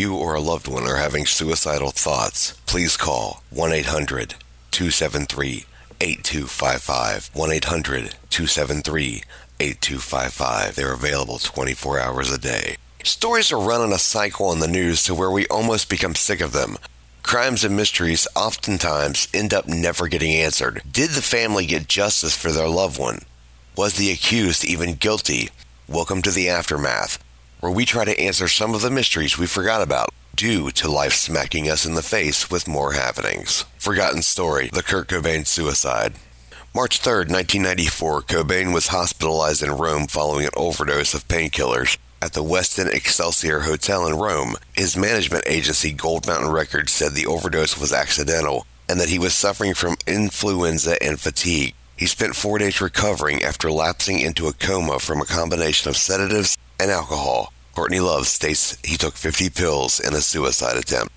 You or a loved one are having suicidal thoughts, please call 1 800 273 8255. 1 800 273 8255. They're available 24 hours a day. Stories are running a cycle in the news to where we almost become sick of them. Crimes and mysteries oftentimes end up never getting answered. Did the family get justice for their loved one? Was the accused even guilty? Welcome to the aftermath, where we try to answer some of the mysteries we forgot about due to life smacking us in the face with more happenings. Forgotten Story The Kurt Cobain Suicide. March 3, 1994, Cobain was hospitalized in Rome following an overdose of painkillers at the Westin Excelsior Hotel in Rome. His management agency, Gold Mountain Records, said the overdose was accidental and that he was suffering from influenza and fatigue. He spent four days recovering after lapsing into a coma from a combination of sedatives and alcohol. Courtney Love states he took 50 pills in a suicide attempt.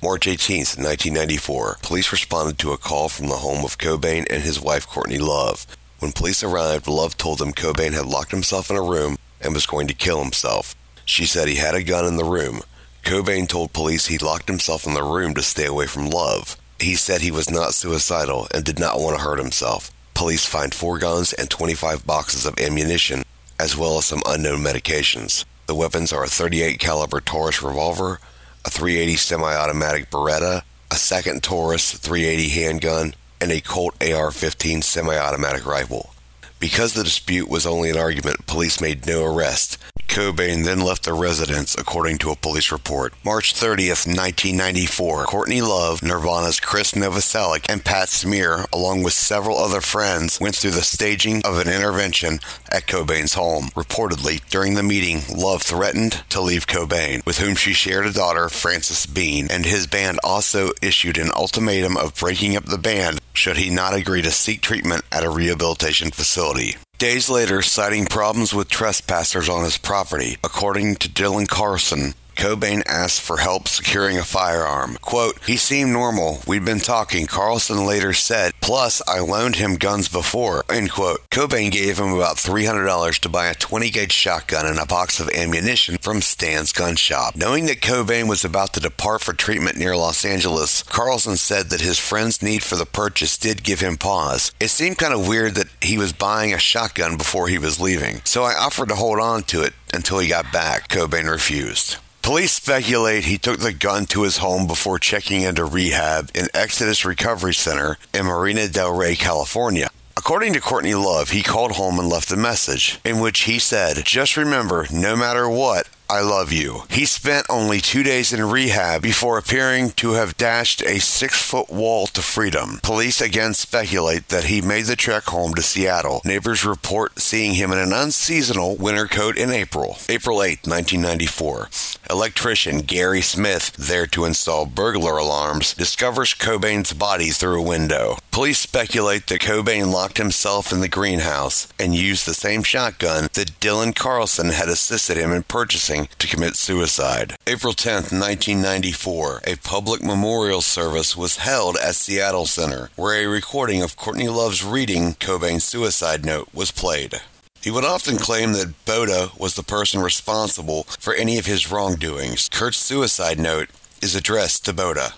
March 18, 1994, police responded to a call from the home of Cobain and his wife Courtney Love. When police arrived, Love told them Cobain had locked himself in a room and was going to kill himself. She said he had a gun in the room. Cobain told police he locked himself in the room to stay away from Love. He said he was not suicidal and did not want to hurt himself. Police find four guns and 25 boxes of ammunition, as well as some unknown medications. The weapons are a 38 caliber Taurus revolver, a 380 semi-automatic Beretta, a second Taurus 380 handgun, and a Colt AR-15 semi-automatic rifle. Because the dispute was only an argument, police made no arrest. Cobain then left the residence, according to a police report. March 30th, 1994, Courtney Love, Nirvana's Chris Novoselic, and Pat Smear, along with several other friends, went through the staging of an intervention at Cobain's home. Reportedly, during the meeting, Love threatened to leave Cobain, with whom she shared a daughter, Frances Bean, and his band also issued an ultimatum of breaking up the band should he not agree to seek treatment at a rehabilitation facility. Days later, citing problems with trespassers on his property, according to Dylan Carlson, Cobain asked for help securing a firearm. Quote, he seemed normal. We'd been talking. Carlson later said, plus I loaned him guns before, end quote. Cobain gave him about $300 to buy a 20 gauge shotgun and a box of ammunition from Stan's gun shop. Knowing that Cobain was about to depart for treatment near Los Angeles, Carlson said that his friend's need for the purchase did give him pause. It seemed kind of weird that he was buying a shotgun before he was leaving, so I offered to hold on to it until he got back. Cobain refused. Police speculate he took the gun to his home before checking into rehab in Exodus Recovery Center in Marina Del Rey, California. According to Courtney Love, he called home and left a message in which he said, Just remember, no matter what, I love you. He spent only two days in rehab before appearing to have dashed a six foot wall to freedom. Police again speculate that he made the trek home to Seattle. Neighbors report seeing him in an unseasonal winter coat in April. April 8, 1994. Electrician Gary Smith, there to install burglar alarms, discovers Cobain's body through a window. Police speculate that Cobain locked himself in the greenhouse and used the same shotgun that Dylan Carlson had assisted him in purchasing to commit suicide. April 10, 1994, a public memorial service was held at Seattle Center, where a recording of Courtney Love's reading Cobain's suicide note was played. He would often claim that Boddah was the person responsible for any of his wrongdoings. Kurt's suicide note is addressed to Boddah.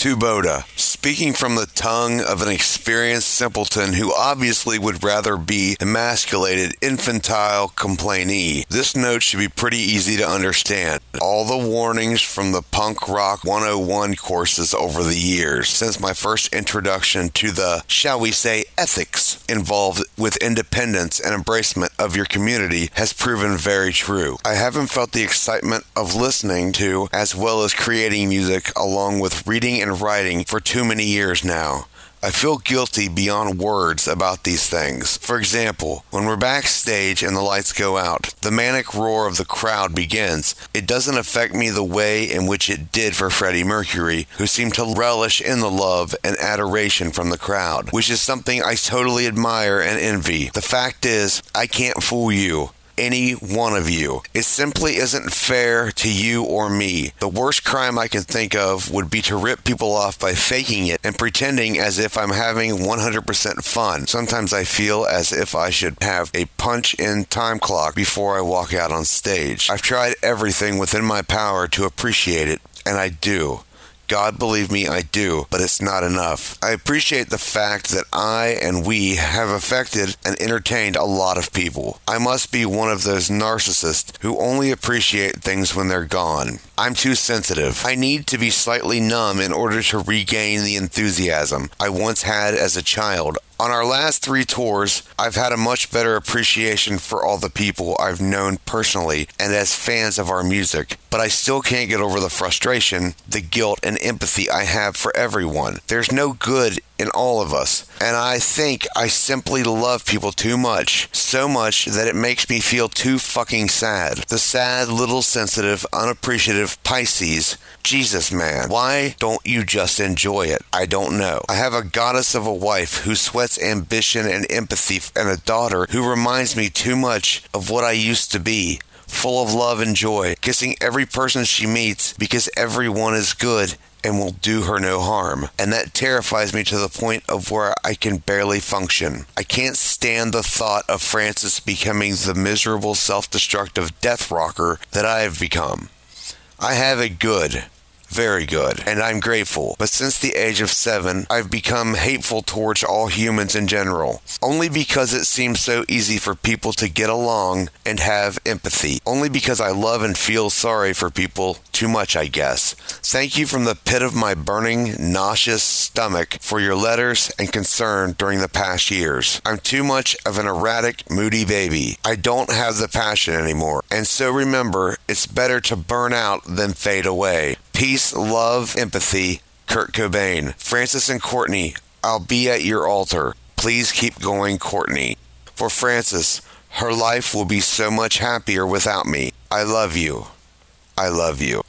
To Boddah, speaking from the tongue of an experienced simpleton who obviously would rather be emasculated infantile complainee, this note should be pretty easy to understand. All the warnings from the Punk Rock 101 courses over the years, since my first introduction to the, shall we say, ethics involved with independence and embracement of your community, has proven very true. I haven't felt the excitement of listening to, as well as creating music, along with reading and writing for too many years now. I feel guilty beyond words about these things. For example, when we're backstage and the lights go out, the manic roar of the crowd begins. It doesn't affect me the way in which it did for Freddie Mercury, who seemed to relish in the love and adoration from the crowd, which is something I totally admire and envy. The fact is, I can't fool you. Any one of you. It simply isn't fair to you or me. The worst crime I can think of would be to rip people off by faking it and pretending as if I'm having 100% fun. Sometimes I feel as if I should have a punch in time clock before I walk out on stage. I've tried everything within my power to appreciate it, and I do. God, believe me, I do, but it's not enough. I appreciate the fact that I and we have affected and entertained a lot of people. I must be one of those narcissists who only appreciate things when they're gone. I'm too sensitive. I need to be slightly numb in order to regain the enthusiasm I once had as a child. On our last three tours, I've had a much better appreciation for all the people I've known personally and as fans of our music, but I still can't get over the frustration, the guilt, and empathy I have for everyone. There's no good in all of us, and I think I simply love people too much, so much that it makes me feel too fucking sad. The sad, little sensitive, unappreciative Pisces. Jesus, man, why don't you just enjoy it? I don't know. I have a goddess of a wife who sweats ambition and empathy, and a daughter who reminds me too much of what I used to be full of love and joy, kissing every person she meets because everyone is good and will do her no harm. And that terrifies me to the point of where I can barely function. I can't stand the thought of Frances becoming the miserable, self destructive death rocker that I have become. I have it good. Very good, and I'm grateful. But since the age of seven, I've become hateful towards all humans in general. Only because it seems so easy for people to get along and have empathy. Only because I love and feel sorry for people too much, I guess. Thank you from the pit of my burning, nauseous stomach for your letters and concern during the past years. I'm too much of an erratic, moody baby. I don't have the passion anymore. And so remember, it's better to burn out than fade away. Peace, love, empathy. Kurt Cobain. Frances and Courtney, I'll be at your altar. Please keep going, Courtney. For Frances, her life will be so much happier without me. I love you. I love you.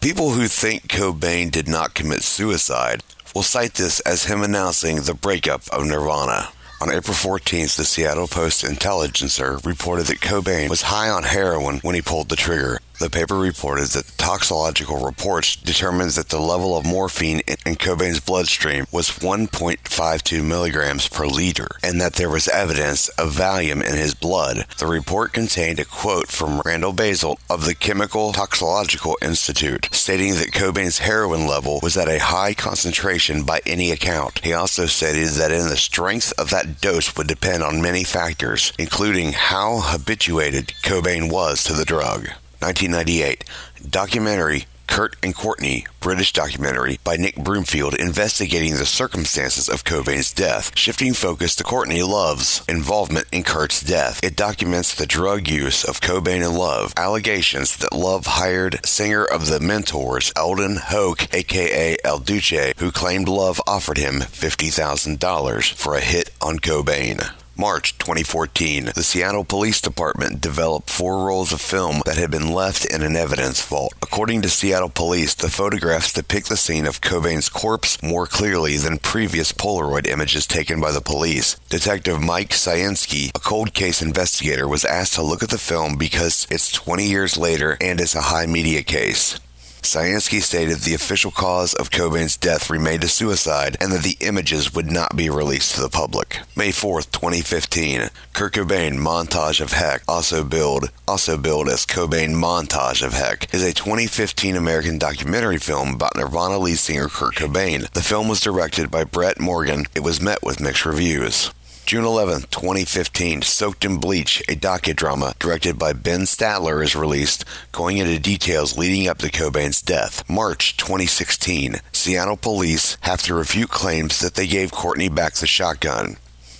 People who think Cobain did not commit suicide will cite this as him announcing the breakup of Nirvana. On April 14th, the Seattle Post Intelligencer reported that Cobain was high on heroin when he pulled the trigger. The paper reported that toxicological reports determined that the level of morphine in Cobain's bloodstream was 1.52 milligrams per liter and that there was evidence of Valium in his blood. The report contained a quote from Randall Baselt of the Chemical Toxicological Institute stating that Cobain's heroin level was at a high concentration by any account. He also stated that in the strength of that dose would depend on many factors, including how habituated Cobain was to the drug. 1998 documentary Kurt and Courtney, British documentary by Nick Broomfield investigating the circumstances of Cobain's death, shifting focus to Courtney Love's involvement in Kurt's death. It documents the drug use of Cobain and Love, allegations that Love hired singer of the Mentors, Eldon Hoke, aka El Duce, who claimed Love offered him $50,000 for a hit on Cobain. March 2014, the Seattle Police Department developed four rolls of film that had been left in an evidence vault. According to Seattle Police, the photographs depict the scene of Cobain's corpse more clearly than previous Polaroid images taken by the police. Detective Mike Ciesynski, a cold case investigator, was asked to look at the film because it's 20 years later and it's a high media case. Ciesynski stated the official cause of Cobain's death remained a suicide and that the images would not be released to the public. May 4, 2015, Kurt Cobain Montage of Heck, also billed, also billed as Cobain Montage of Heck, is a 2015 American documentary film about Nirvana lead singer Kurt Cobain. The film was directed by Brett Morgen. It was met with mixed reviews. June 11, 2015, Soaked in Bleach, a docudrama directed by Ben Statler, is released, going into details leading up to Cobain's death. March 2016, Seattle police have to refute claims that they gave Courtney back the shotgun.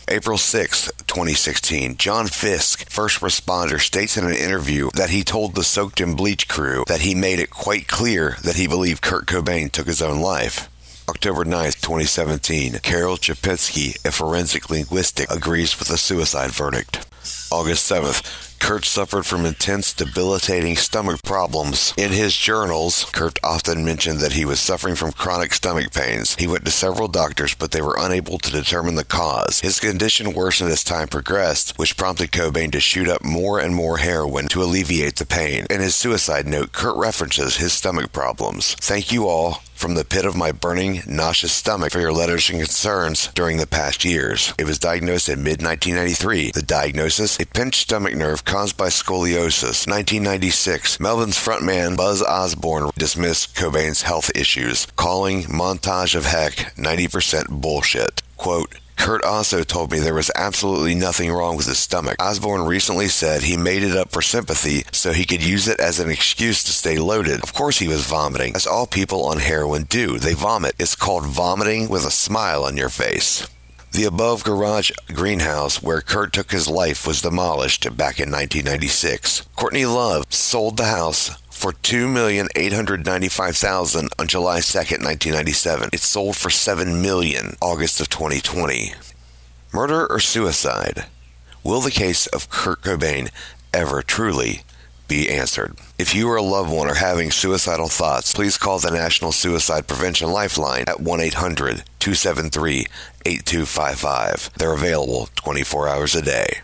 April 6, 2016, John Fisk, first responder, states in an interview that he told the Soaked in Bleach crew that he made it quite clear that he believed Kurt Cobain took his own life. October 9, 2017, Carol Chapinski, a forensic linguist, agrees with the suicide verdict. August 7th, Kurt suffered from intense, debilitating stomach problems. In his journals, Kurt often mentioned that he was suffering from chronic stomach pains. He went to several doctors, but they were unable to determine the cause. His condition worsened as time progressed, which prompted Cobain to shoot up more and more heroin to alleviate the pain. In his suicide note, Kurt references his stomach problems. Thank you all from the pit of my burning, nauseous stomach for your letters and concerns during the past years. It was diagnosed in mid 1993. The diagnosis, a pinched stomach nerve caused by scoliosis. 1996, Melvins frontman Buzz Osborne dismissed Cobain's health issues, calling Montage of Heck 90% bullshit. Quote, Kurt also told me there was absolutely nothing wrong with his stomach. Osborne recently said he made it up for sympathy so he could use it as an excuse to stay loaded. Of course he was vomiting, as all people on heroin do. They vomit. It's called vomiting with a smile on your face. The above garage greenhouse where Kurt took his life was demolished back in 1996. Courtney Love sold the house for 2,895,000 on July 2nd, 1997. It sold for 7 million August of 2020. Murder or suicide? Will the case of Kurt Cobain ever truly be answered? If you or a loved one are having suicidal thoughts, please call the National Suicide Prevention Lifeline at 1 800 273 8255. They're available 24 hours a day.